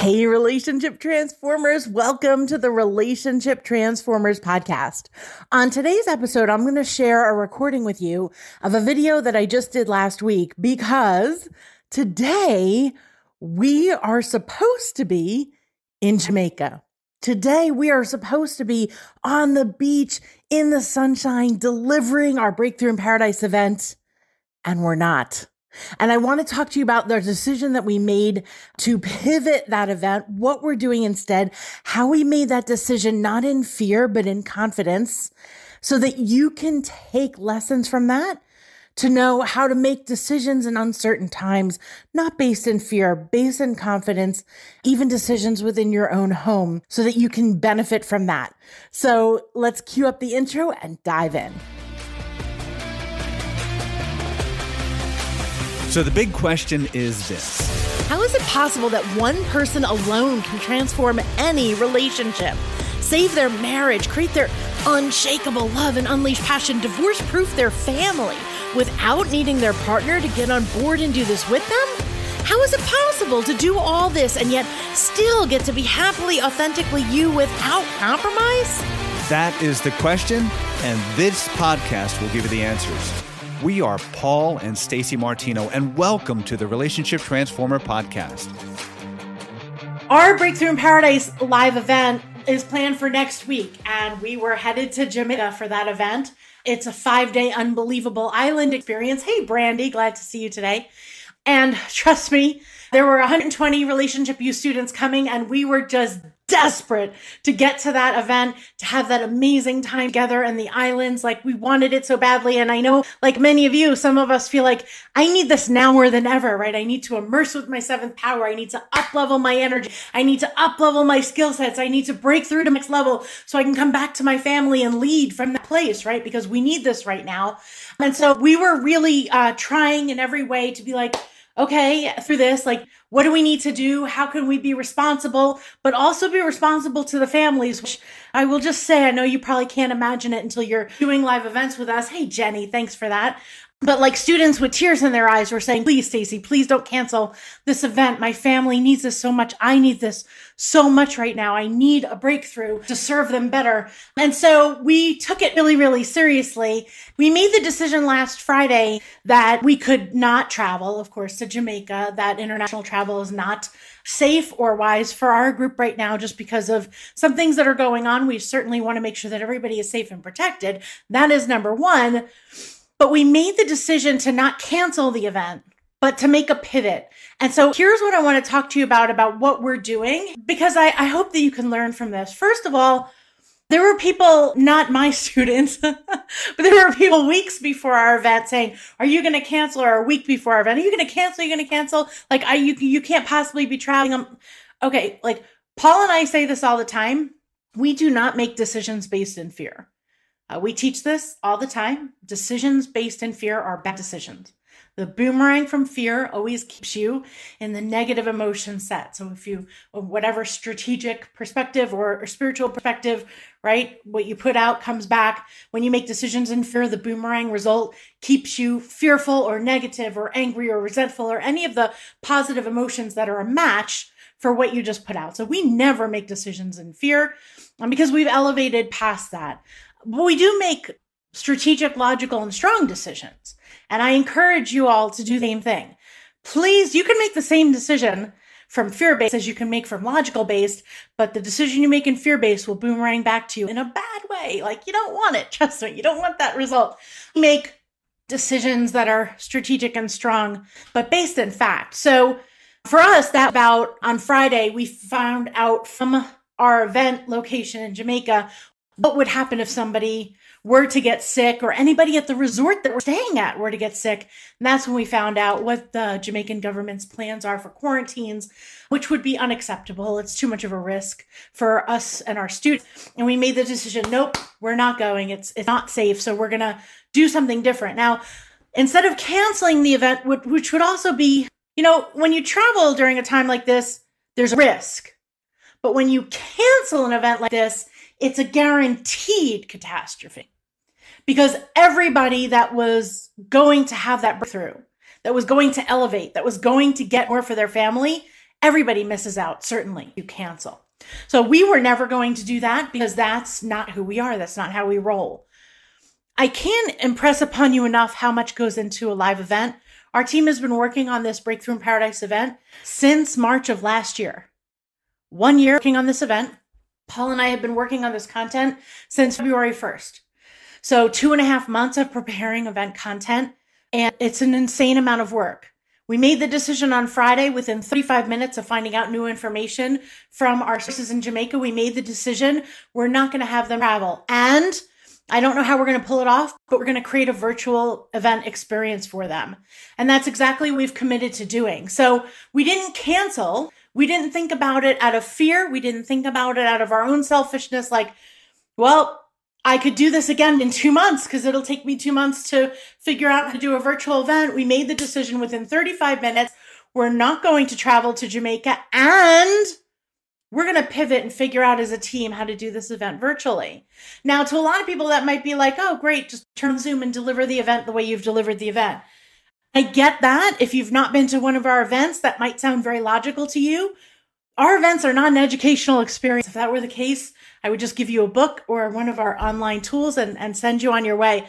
Hey, relationship transformers, welcome to the Relationship Transformers podcast. On today's episode, I'm going to share a recording with you of a video that I just did last week because today we are supposed to be in Jamaica. Today, we are supposed to be on the beach in the sunshine delivering our Breakthrough in Paradise event, and we're not. And I want to talk to you about the decision that we made to pivot that event, what we're doing instead, how we made that decision, not in fear, but in confidence, so that you can take lessons from that to know how to make decisions in uncertain times, not based in fear, based in confidence, even decisions within your own home, so that you can benefit from that. So let's cue up the intro and dive in. So the big question is this How is it possible that one person alone can transform any relationship? Save their marriage, create their unshakable love and unleash passion, divorce proof their family without needing their partner to get on board and do this with them? How is it possible to do all this and yet still get to be happily, authentically you without compromise? That is the question, and this podcast will give you the answers. We are Paul and Stacy Martino, and welcome to the Relationship Transformer podcast. Our Breakthrough in Paradise live event is planned for next week, and we were headed to Jamaica for that event. It's a five day unbelievable island experience. Hey, Brandy, glad to see you today. And trust me, there were 120 Relationship U students coming, and we were just desperate to get to that event, to have that amazing time together in the islands. Like we wanted it so badly. And I know, like many of you, some of us feel like I need this now more than ever, right? I need to immerse with my seventh power. I need to up level my energy. I need to up level my skill sets. I need to break through to next level so I can come back to my family and lead from that place, right? Because we need this right now. And so we were really uh, trying in every way to be like, okay, through this, like, what do we need to do? How can we be responsible, but also be responsible to the families? Which I will just say, I know you probably can't imagine it until you're doing live events with us. Hey, Jenny, thanks for that. But like students with tears in their eyes were saying, please, Stacy, please don't cancel this event. My family needs this so much. I need this so much right now. I need a breakthrough to serve them better. And so we took it really, really seriously. We made the decision last Friday that we could not travel, of course, to Jamaica, that international travel is not safe or wise for our group right now, just because of some things that are going on. We certainly want to make sure that everybody is safe and protected. That is number one. But we made the decision to not cancel the event, but to make a pivot. And so here's what I want to talk to you about, about what we're doing, because I, I hope that you can learn from this. First of all, there were people, not my students, but there were people weeks before our event saying, "Are you going to cancel?" Or a week before our event, "Are you going to cancel? Are you going to cancel?" Like, I you you can't possibly be traveling. Um, okay, like Paul and I say this all the time. We do not make decisions based in fear. Uh, we teach this all the time. Decisions based in fear are bad decisions. The boomerang from fear always keeps you in the negative emotion set. So if you, whatever strategic perspective or, or, spiritual perspective, right, what you put out comes back. When you make decisions in fear, the boomerang result keeps you fearful or negative or angry or resentful or any of the positive emotions that are a match for what you just put out. So we never make decisions in fear because we've elevated past that. But we do make strategic, logical, and strong decisions. And I encourage you all to do the same thing. Please, you can make the same decision from fear based as you can make from logical based, but the decision you make in fear based will boomerang back to you in a bad way. Like you don't want it. Trust me, you don't want that result. Make decisions that are strategic and strong, but based in fact. So for us, that about on Friday, we found out from our event location in Jamaica what would happen if somebody were to get sick or anybody at the resort that we're staying at were to get sick. And that's when we found out what the Jamaican government's plans are for quarantines, which would be unacceptable. It's too much of a risk for us and our students. And we made the decision, nope, we're not going. It's it's not safe. So we're to do something different. Now, instead of canceling the event, which would also be, you know, when you travel during a time like this, there's risk. But when you cancel an event like this, it's a guaranteed catastrophe because everybody that was going to have that breakthrough, that was going to elevate, that was going to get more for their family, Everybody misses out, certainly, you cancel. So we were never going to do that because that's not who we are. That's not how we roll. I can't impress upon you enough how much goes into a live event. Our team has been working on this Breakthrough in Paradise event since March of last year. One year working on this event. Paul and I have been working on this content since February 1st. So, two and a half months of preparing event content, and it's an insane amount of work. We made the decision on Friday within 35 minutes of finding out new information from our sources in Jamaica. We made the decision we're not going to have them travel. And I don't know how we're going to pull it off, but we're going to create a virtual event experience for them. And that's exactly what we've committed to doing. So we didn't cancel. We didn't think about it out of fear. We didn't think about it out of our own selfishness, like, well, I could do this again in two months because it'll take me two months to figure out how to do a virtual event. We made the decision within 35 minutes. We're not going to travel to Jamaica and we're going to pivot and figure out as a team how to do this event virtually. Now, to a lot of people, that might be like, oh, great, just turn Zoom and deliver the event the way you've delivered the event. I get that. If you've not been to one of our events, that might sound very logical to you. Our events are not an educational experience. If that were the case, I would just give you a book or one of our online tools and, and send you on your way.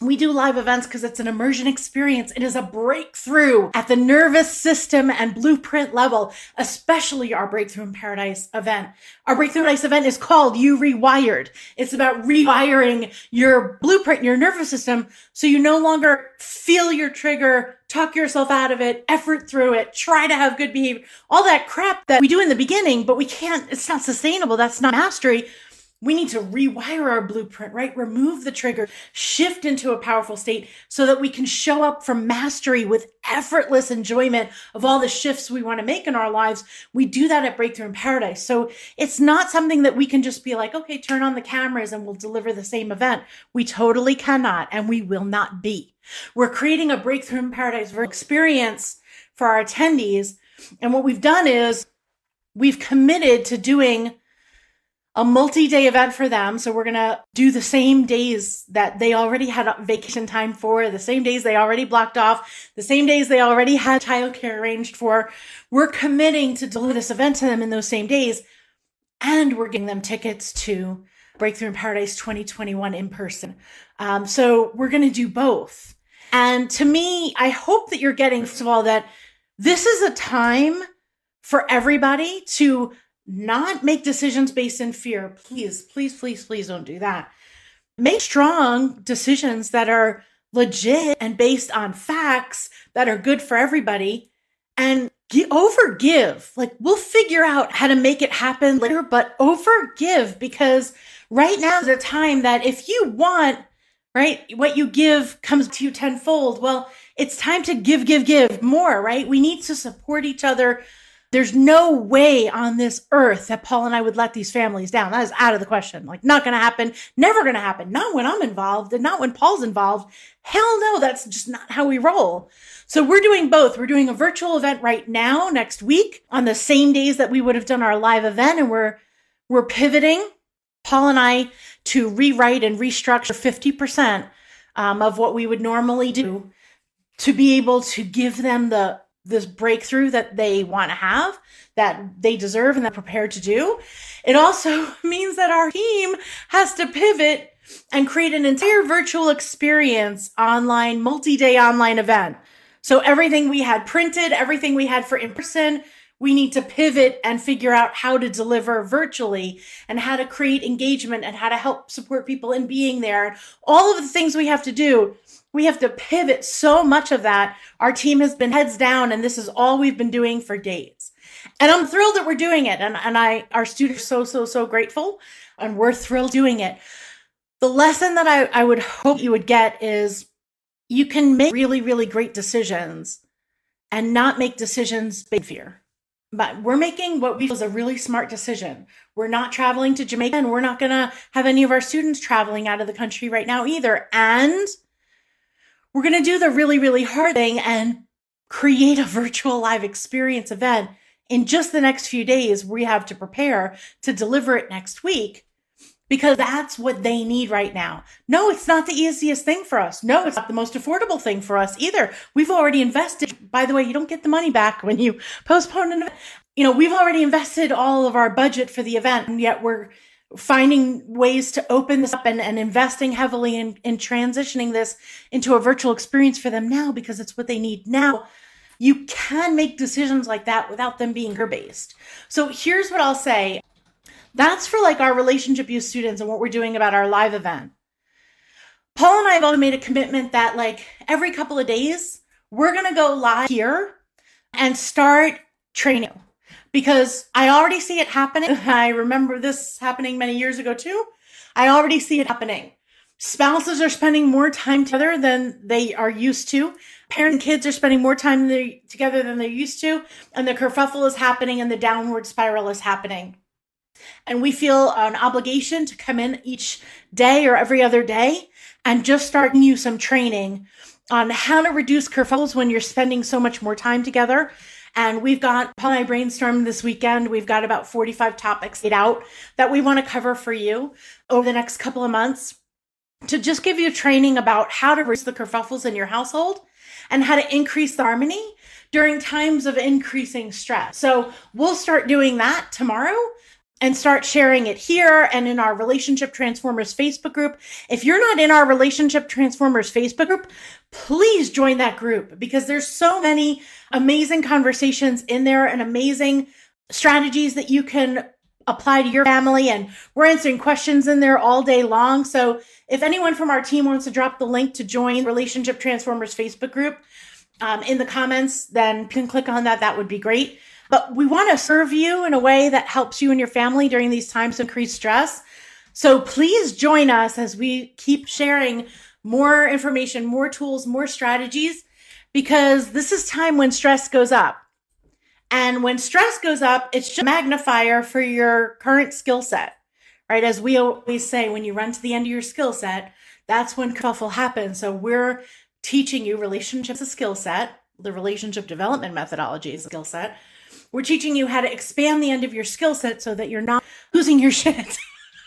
We do live events because it's an immersion experience. It is a breakthrough at the nervous system and blueprint level, especially our Breakthrough in Paradise event. Our Breakthrough in Paradise event is called You Rewired. It's about rewiring your blueprint, your nervous system, so you no longer feel your trigger, talk yourself out of it, effort through it, try to have good behavior, all that crap that we do in the beginning, but we can't, it's not sustainable. That's not mastery we need to rewire our blueprint, right? Remove the trigger, shift into a powerful state so that we can show up from mastery with effortless enjoyment of all the shifts we want to make in our lives. We do that at Breakthrough in Paradise. So it's not something that we can just be like, okay, turn on the cameras and we'll deliver the same event. We totally cannot and we will not be. We're creating a Breakthrough in Paradise experience for our attendees. And what we've done is we've committed to doing a multi-day event for them. So we're going to do the same days that they already had vacation time for, the same days they already blocked off, the same days they already had childcare arranged for. We're committing to deliver this event to them in those same days. And we're giving them tickets to Breakthrough in Paradise 2021 in person. Um, so we're going to do both. And to me, I hope that you're getting, first of all, that this is a time for everybody to not make decisions based in fear. Please, please, please, please don't do that. Make strong decisions that are legit and based on facts that are good for everybody and over give. Like we'll figure out how to make it happen later, but over give because right now is a time that if you want, right, what you give comes to you tenfold. Well, it's time to give, give, give more, right? We need to support each other there's no way on this earth that Paul and I would let these families down. That is out of the question. Like, not going to happen. Never going to happen. Not when I'm involved and not when Paul's involved. Hell no, that's just not how we roll. So we're doing both. We're doing a virtual event right now, next week, on the same days that we would have done our live event. And we're, we're pivoting, Paul and I, to rewrite and restructure 50% um, of what we would normally do to be able to give them the this breakthrough that they want to have, that they deserve and they're prepared to do. It also means that our team has to pivot and create an entire virtual experience online, multi-day online event. So everything we had printed, everything we had for in person, we need to pivot and figure out how to deliver virtually and how to create engagement and how to help support people in being there. All of the things we have to do we have to pivot so much of that. Our team has been heads down and this is all we've been doing for days. And I'm thrilled that we're doing it. And, and I, our students are so, so, so grateful and we're thrilled doing it. The lesson that I, I would hope you would get is you can make really, really great decisions and not make decisions big fear. But we're making what we feel is a really smart decision. We're not traveling to Jamaica and we're not going to have any of our students traveling out of the country right now either. And we're going to do the really, really hard thing and create a virtual live experience event in just the next few days. We have to prepare to deliver it next week. because that's what they need right now. No, it's not the easiest thing for us. No, it's not the most affordable thing for us either. We've already invested. By the way, you don't get the money back when you postpone an event. You know, we've already invested all of our budget for the event and yet we're finding ways to open this up and, and investing heavily in, in transitioning this into a virtual experience for them now because it's what they need now. You can make decisions like that without them being fear based. So here's what I'll say that's for like our Relationship U students and what we're doing about our live event. Paul and I have always made a commitment that like every couple of days, we're going to go live here and start training because I already see it happening. Uh-huh. I remember this happening many years ago too. I already see it happening. Spouses are spending more time together than they are used to. Parents and kids are spending more time together than they're used to. And the kerfuffle is happening and the downward spiral is happening. And we feel an obligation to come in each day or every other day and just start you some training on how to reduce kerfuffles when you're spending so much more time together. And we've got, Paul brainstormed this weekend. We've got about 45 topics laid out that we want to cover for you over the next couple of months to just give you training about how to reduce the kerfuffles in your household and how to increase the harmony during times of increasing stress. So we'll start doing that tomorrow and start sharing it here and in our Relationship Transformers Facebook group. If you're not in our Relationship Transformers Facebook group, please join that group because there's so many amazing conversations in there and amazing strategies that you can apply to your family. And we're answering questions in there all day long. So if anyone from our team wants to drop the link to join Relationship Transformers Facebook group um, in the comments, then you can click on that. That would be great. But we want to serve you in a way that helps you and your family during these times of increased stress. So please join us as we keep sharing more information, more tools, more strategies, because this is time when stress goes up. And when stress goes up, it's just a magnifier for your current skill set, right? As we always say, when you run to the end of your skill set, that's when kerfuffle happens. So we're teaching you relationships a skill set, the relationship development methodology is a skill set. We're teaching you how to expand the end of your skill set so that you're not losing your shit,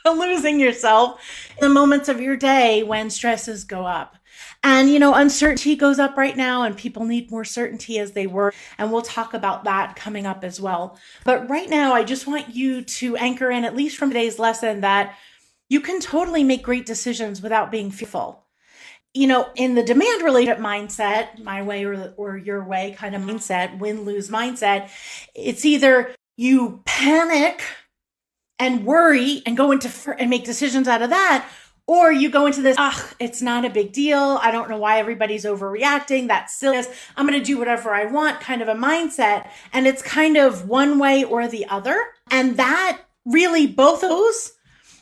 losing yourself in the moments of your day when stresses go up. And, you know, uncertainty goes up right now and people need more certainty as they work. And we'll talk about that coming up as well. But right now, I just want you to anchor in, at least from today's lesson, that you can totally make great decisions without being fearful you know, in the demand related mindset, my way or, or your way kind of mindset, win lose mindset, it's either you panic and worry and go into and make decisions out of that, or you go into this, ah, it's not a big deal. I don't know why everybody's overreacting. That's silly. I'm going to do whatever I want kind of a mindset. And it's kind of one way or the other. And that really, both those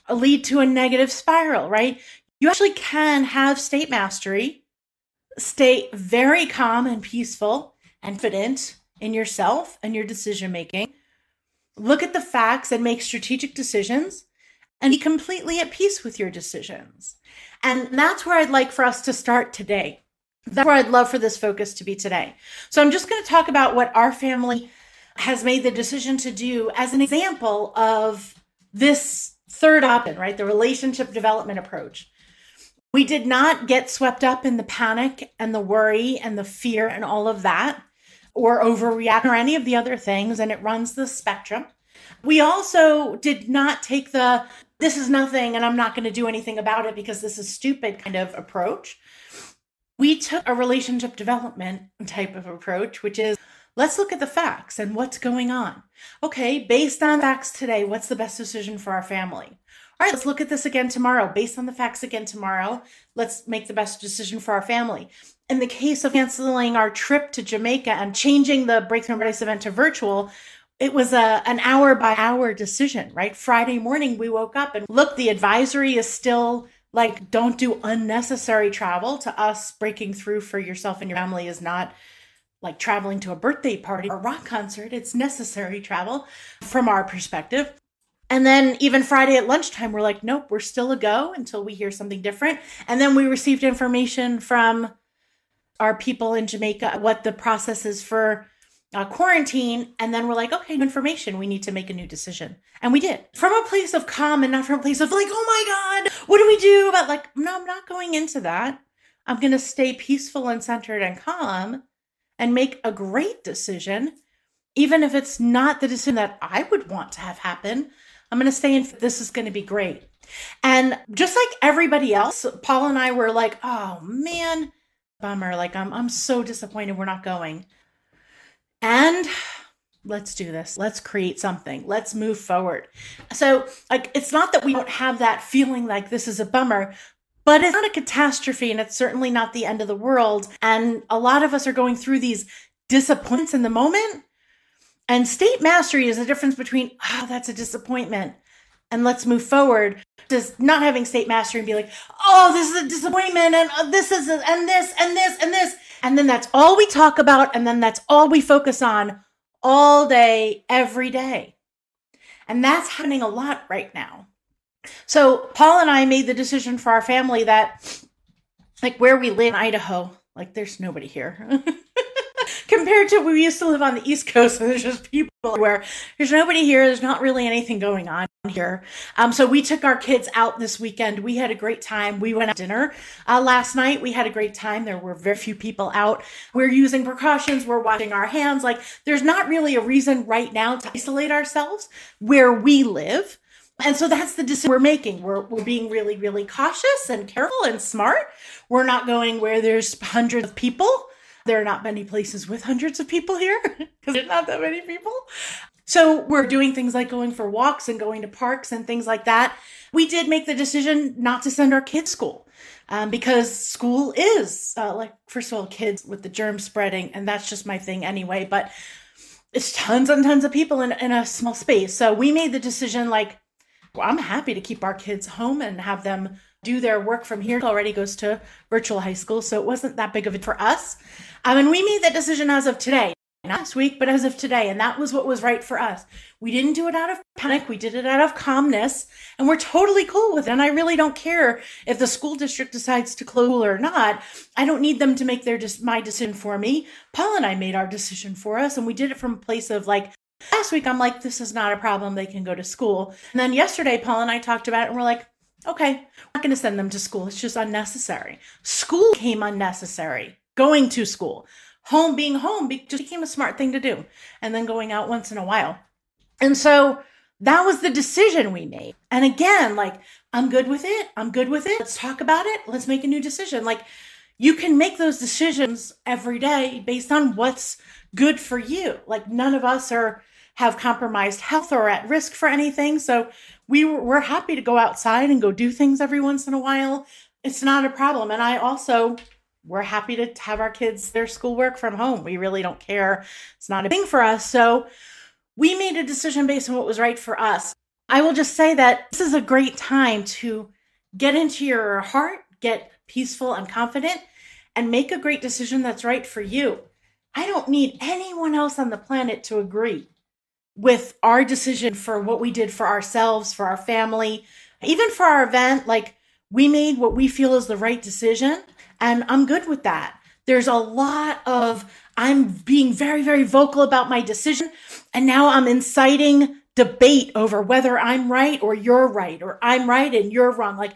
lead to a negative spiral, right? You actually can have state mastery, stay very calm and peaceful and confident in yourself and your decision making. Look at the facts and make strategic decisions and be completely at peace with your decisions. And that's where I'd like for us to start today. That's where I'd love for this focus to be today. So I'm just going to talk about what our family has made the decision to do as an example of this third option, right? The relationship development approach. We did not get swept up in the panic and the worry and the fear and all of that, or overreact or any of the other things, and it runs the spectrum. We also did not take the this is nothing and I'm not going to do anything about it because this is stupid kind of approach. We took a relationship development type of approach, which is let's look at the facts and what's going on. Okay, based on facts today, what's the best decision for our family? All right, let's look at this again tomorrow. Based on the facts again tomorrow, let's make the best decision for our family. In the case of canceling our trip to Jamaica and changing the Breakthrough Paradise event to virtual, it was a an hour by hour decision, right? Friday morning we woke up and look, the advisory is still like don't do unnecessary travel. To us, breaking through for yourself and your family is not like traveling to a birthday party or rock concert. It's necessary travel from our perspective. And then even Friday at lunchtime, we're like, nope, we're still a go until we hear something different. And then we received information from our people in Jamaica what the process is for uh, quarantine. And then we're like, okay, information. We need to make a new decision. And we did from a place of calm and not from a place of like, oh my God, what do we do? But like, no, I'm not going into that. I'm going to stay peaceful and centered and calm and make a great decision, even if it's not the decision that I would want to have happen. I'm going to stay in, this is going to be great. And just like everybody else, Paul and I were like, oh man, bummer. Like, I'm, I'm so disappointed we're not going. And let's do this. Let's create something. Let's move forward. So, like, it's not that we don't have that feeling like this is a bummer, but it's not a catastrophe and it's certainly not the end of the world. And a lot of us are going through these disappointments in the moment. And state mastery is the difference between, oh, that's a disappointment and let's move forward. Just not having state mastery and be like, oh, this is a disappointment and uh, this is, a, and this, and this, and this. And then that's all we talk about. And then that's all we focus on all day, every day. And that's happening a lot right now. So Paul and I made the decision for our family that, like, where we live in Idaho, like, there's nobody here. Compared to we used to live on the East Coast, and there's just people where there's nobody here. There's not really anything going on here. Um, so we took our kids out this weekend. We had a great time. We went out to dinner uh, last night. We had a great time. There were very few people out. We're using precautions. We're washing our hands. Like, there's not really a reason right now to isolate ourselves where we live. And so that's the decision we're making. We're, we're being really, really cautious and careful and smart. We're not going where there's hundreds of people. There are not many places with hundreds of people here because there's not that many people. So we're doing things like going for walks and going to parks and things like that. We did make the decision not to send our kids school um, because school is uh, like, first of all, kids with the germ spreading, and that's just my thing anyway. But it's tons and tons of people in, in a small space. So we made the decision like, well, I'm happy to keep our kids home and have them do their work from here. Already goes to virtual high school, so it wasn't that big of it for us. Um, and we made that decision as of today, not last week, but as of today. And that was what was right for us. We didn't do it out of panic. We did it out of calmness, and we're totally cool with it. And I really don't care if the school district decides to close or not. I don't need them to make their my decision for me. Paul and I made our decision for us, and we did it from a place of like Last week, I'm like, this is not a problem. They can go to school. And then yesterday, Paul and I talked about it and we're like, okay, I'm not going to send them to school. It's just unnecessary. School came unnecessary. Going to school, home being home just became a smart thing to do. And then going out once in a while. And so that was the decision we made. And again, like, I'm good with it. I'm good with it. Let's talk about it. Let's make a new decision. Like, you can make those decisions every day based on what's good for you. Like, none of us are have compromised health or at risk for anything. So we we're happy to go outside and go do things every once in a while. It's not a problem. And I also we're happy to have our kids their schoolwork from home. We really don't care. It's not a thing for us. So we made a decision based on what was right for us. I will just say that this is a great time to get into your heart, get peaceful and confident, and make a great decision that's right for you. I don't need anyone else on the planet to agree with our decision for what we did for ourselves, for our family, even for our event. Like we made what we feel is the right decision. And I'm good with that. There's a lot of, I'm being very, very vocal about my decision. And now I'm inciting debate over whether I'm right or you're right, or I'm right and you're wrong. Like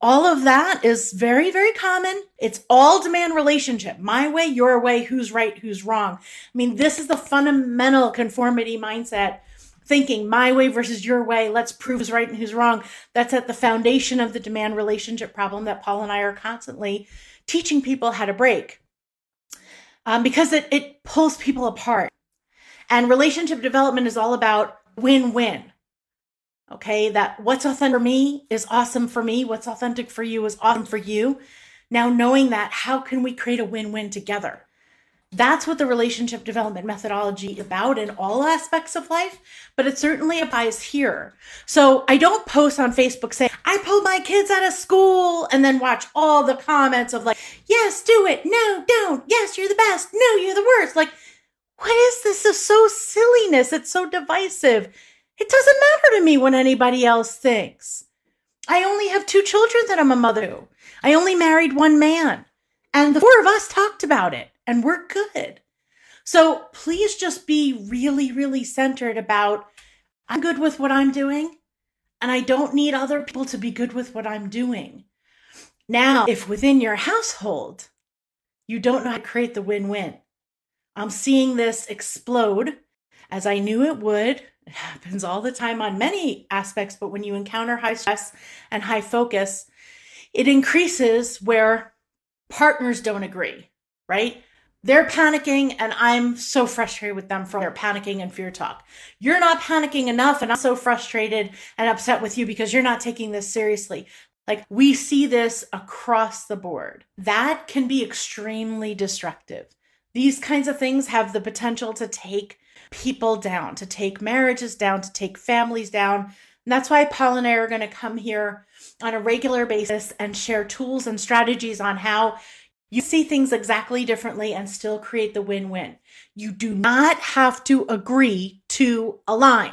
all of that is very, very common. It's all demand relationship. My way, your way, who's right, who's wrong. I mean, this is the fundamental conformity mindset thinking my way versus your way. Let's prove who's right and who's wrong. That's at the foundation of the demand relationship problem that Paul and I are constantly teaching people how to break um, because it, it pulls people apart. And relationship development is all about win win. Okay, that what's authentic for me is awesome for me. What's authentic for you is awesome for you. Now, knowing that, how can we create a win win together? That's what the relationship development methodology about in all aspects of life, but it certainly applies here. So I don't post on Facebook saying, I pulled my kids out of school and then watch all the comments of like, yes, do it. No, don't. Yes, you're the best. No, you're the worst. Like, what is this? Is so silliness. It's so divisive. It doesn't matter to me what anybody else thinks. I only have two children that I'm a mother to. I only married one man. And the four of us talked about it, and we're good. So please just be really, really centered about I'm good with what I'm doing, and I don't need other people to be good with what I'm doing. Now, if within your household, you don't know how to create the win win, I'm seeing this explode as I knew it would. It happens all the time on many aspects, but when you encounter high stress and high focus, it increases where partners don't agree, right? They're panicking, and I'm so frustrated with them for their panicking and fear talk. You're not panicking enough, and I'm so frustrated and upset with you because you're not taking this seriously. Like, we see this across the board. That can be extremely destructive. These kinds of things have the potential to take people down, to take marriages down, to take families down. And that's why Paul and I are going to come here on a regular basis and share tools and strategies on how you see things exactly differently and still create the win win. You do not have to agree to align.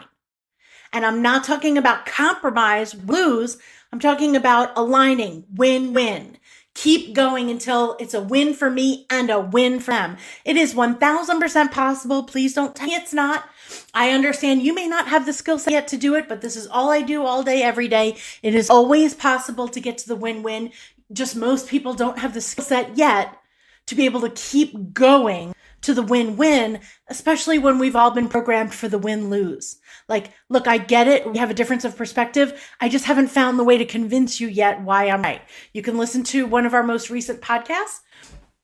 And I'm not talking about compromise, lose. I'm talking about aligning, win win keep going until it's a win for me and a win for them. It is 1000% possible. Please don't tell me it's not. I understand you may not have the skill set yet to do it, but this is all I do all day, every day. It is always possible to get to the win win. Just most people don't have the skill set yet to be able to keep going to the win win, especially when we've all been programmed for the win lose. Like, look, I get it. We have a difference of perspective. I just haven't found the way to convince you yet why I'm right. You can listen to one of our most recent podcasts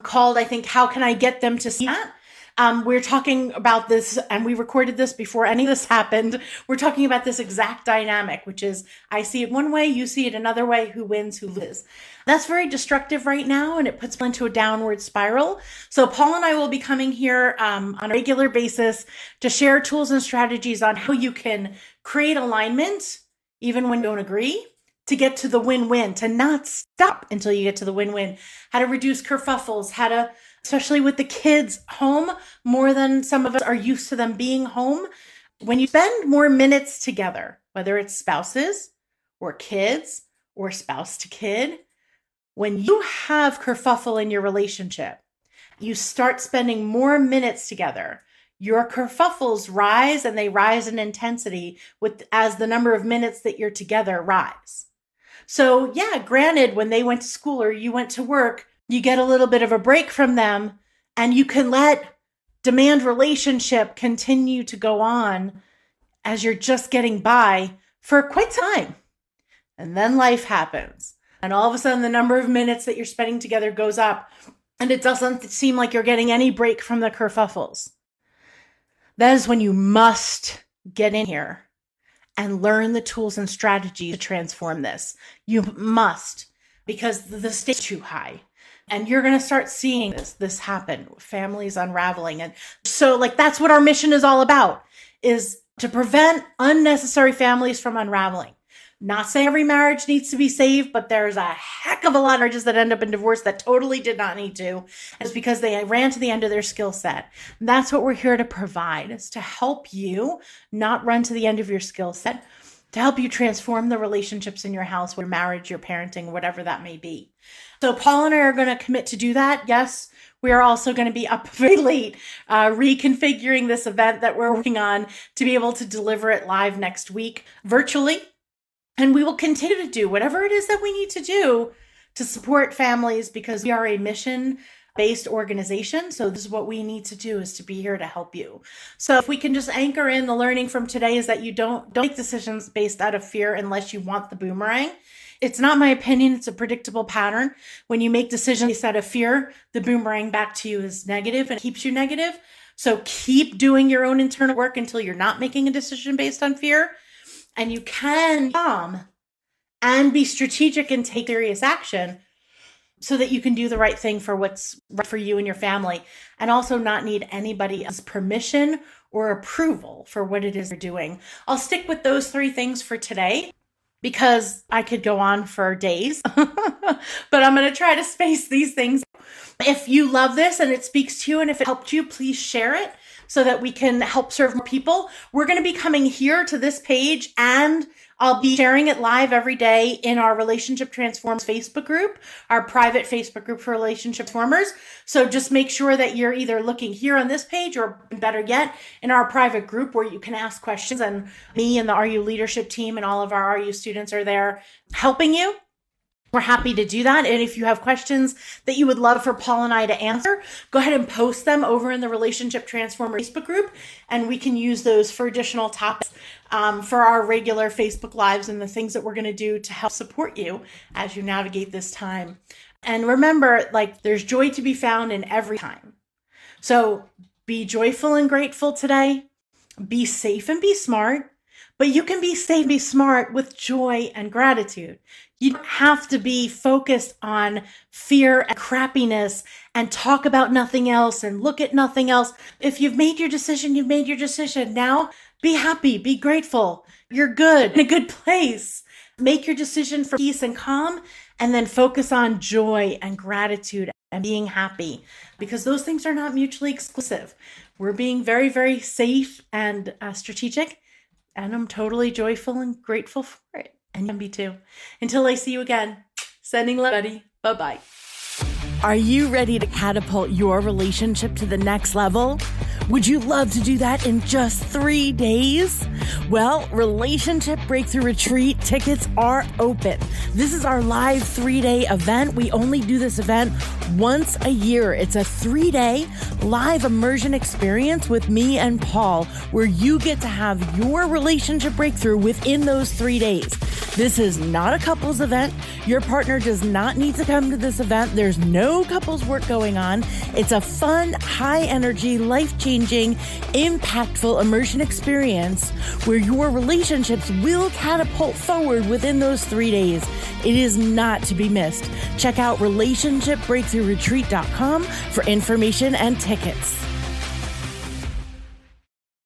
called, I think, How Can I Get Them to See That? Um, we're talking about this, and we recorded this before any of this happened. We're talking about this exact dynamic, which is I see it one way, you see it another way. Who wins, who loses? That's very destructive right now, and it puts people into a downward spiral. So, Paul and I will be coming here um, on a regular basis to share tools and strategies on how you can create alignment, even when you don't agree to get to the win-win, to not stop until you get to the win-win, how to reduce kerfuffles, how to especially with the kids home more than some of us are used to them being home. When you spend more minutes together, whether it's spouses or kids or spouse to kid, when you have kerfuffle in your relationship, you start spending more minutes together. Your kerfuffles rise and they rise in intensity with as the number of minutes that you're together rise. So, yeah, granted, when they went to school or you went to work, you get a little bit of a break from them and you can let demand relationship continue to go on as you're just getting by for quite time. And then life happens. And all of a sudden, the number of minutes that you're spending together goes up, and it doesn't seem like you're getting any break from the kerfuffles. That is when you must get in here and learn the tools and strategies to transform this. You must, because the state's too high and you're going to start seeing this this happen families unraveling. And so like that's what our mission is all about is to prevent unnecessary families from unraveling. Not saying every marriage needs to be saved but there's a heck of a lot of marriages that end up in divorce that totally did not need to. And it's because they ran to the end of their skill set. That's what we're here to provide is to help you not run to the end of your skill set to help you transform the relationships in your house, your marriage, your parenting, whatever that may be. So, Paul and I are going to commit to do that. Yes, we are also going to be up very late uh, reconfiguring this event that we're working on to be able to deliver it live next week virtually. And we will continue to do whatever it is that we need to do to support families because we are a mission based organization. So this is what we need to do is to be here to help you. So if we can just anchor in the learning from today is that you don't don't make decisions based out of fear unless you want the boomerang. It's not my opinion, it's a predictable pattern. When you make decisions out of fear, the boomerang back to you is negative and keeps you negative. So keep doing your own internal work until you're not making a decision based on fear. And you can calm and be strategic and take serious action so that you can do the right thing for what's right for you and your family and also not need anybody else's permission or approval for what it is you're doing. I'll stick with those three things for today because I could go on for days, but I'm going to try to space these things. If you love this and it speaks to you and if it helped you, please share it so that we can help serve more people. We're going to be coming here to this page and I'll be sharing it live every day in our Relationship Transformers Facebook group, our private Facebook group for relationship formers. So just make sure that you're either looking here on this page or better yet, in our private group where you can ask questions and me and the RU leadership team and all of our RU students are there helping you. We're happy to do that. And if you have questions that you would love for Paul and I to answer, go ahead and post them over in the Relationship Transformer Facebook group, and we can use those for additional topics um, for our regular Facebook Lives and the things that we're going to do to help support you as you navigate this time. And remember, like, there's joy to be found in every time. So be joyful and grateful today. Be safe and be smart. But you can be safe, and be smart with joy and gratitude. You don't have to be focused on fear and crappiness and talk about nothing else and look at nothing else. If you've made your decision, you've made your decision. Now be happy, be grateful. You're good in a good place. Make your decision for peace and calm and then focus on joy and gratitude and being happy because those things are not mutually exclusive. We're being very, very safe and uh, strategic and I'm totally joyful and grateful for it. And you can be too. Until I see you again, sending love, buddy. Bye bye. Are you ready to catapult your relationship to the next level? Would you love to do that in just three days? Well, Relationship Breakthrough Retreat tickets are open. This is our live three day event. We only do this event once a year. It's a three day live immersion experience with me and Paul, where you get to have your relationship breakthrough within those three days. This is not a couples event. Your partner does not need to come to this event. There's no couples work going on. It's a fun, high energy, life changing, impactful immersion experience where your relationships will catapult forward within those three days. It is not to be missed. Check out relationshipbreakthroughretreat.com for information and tickets.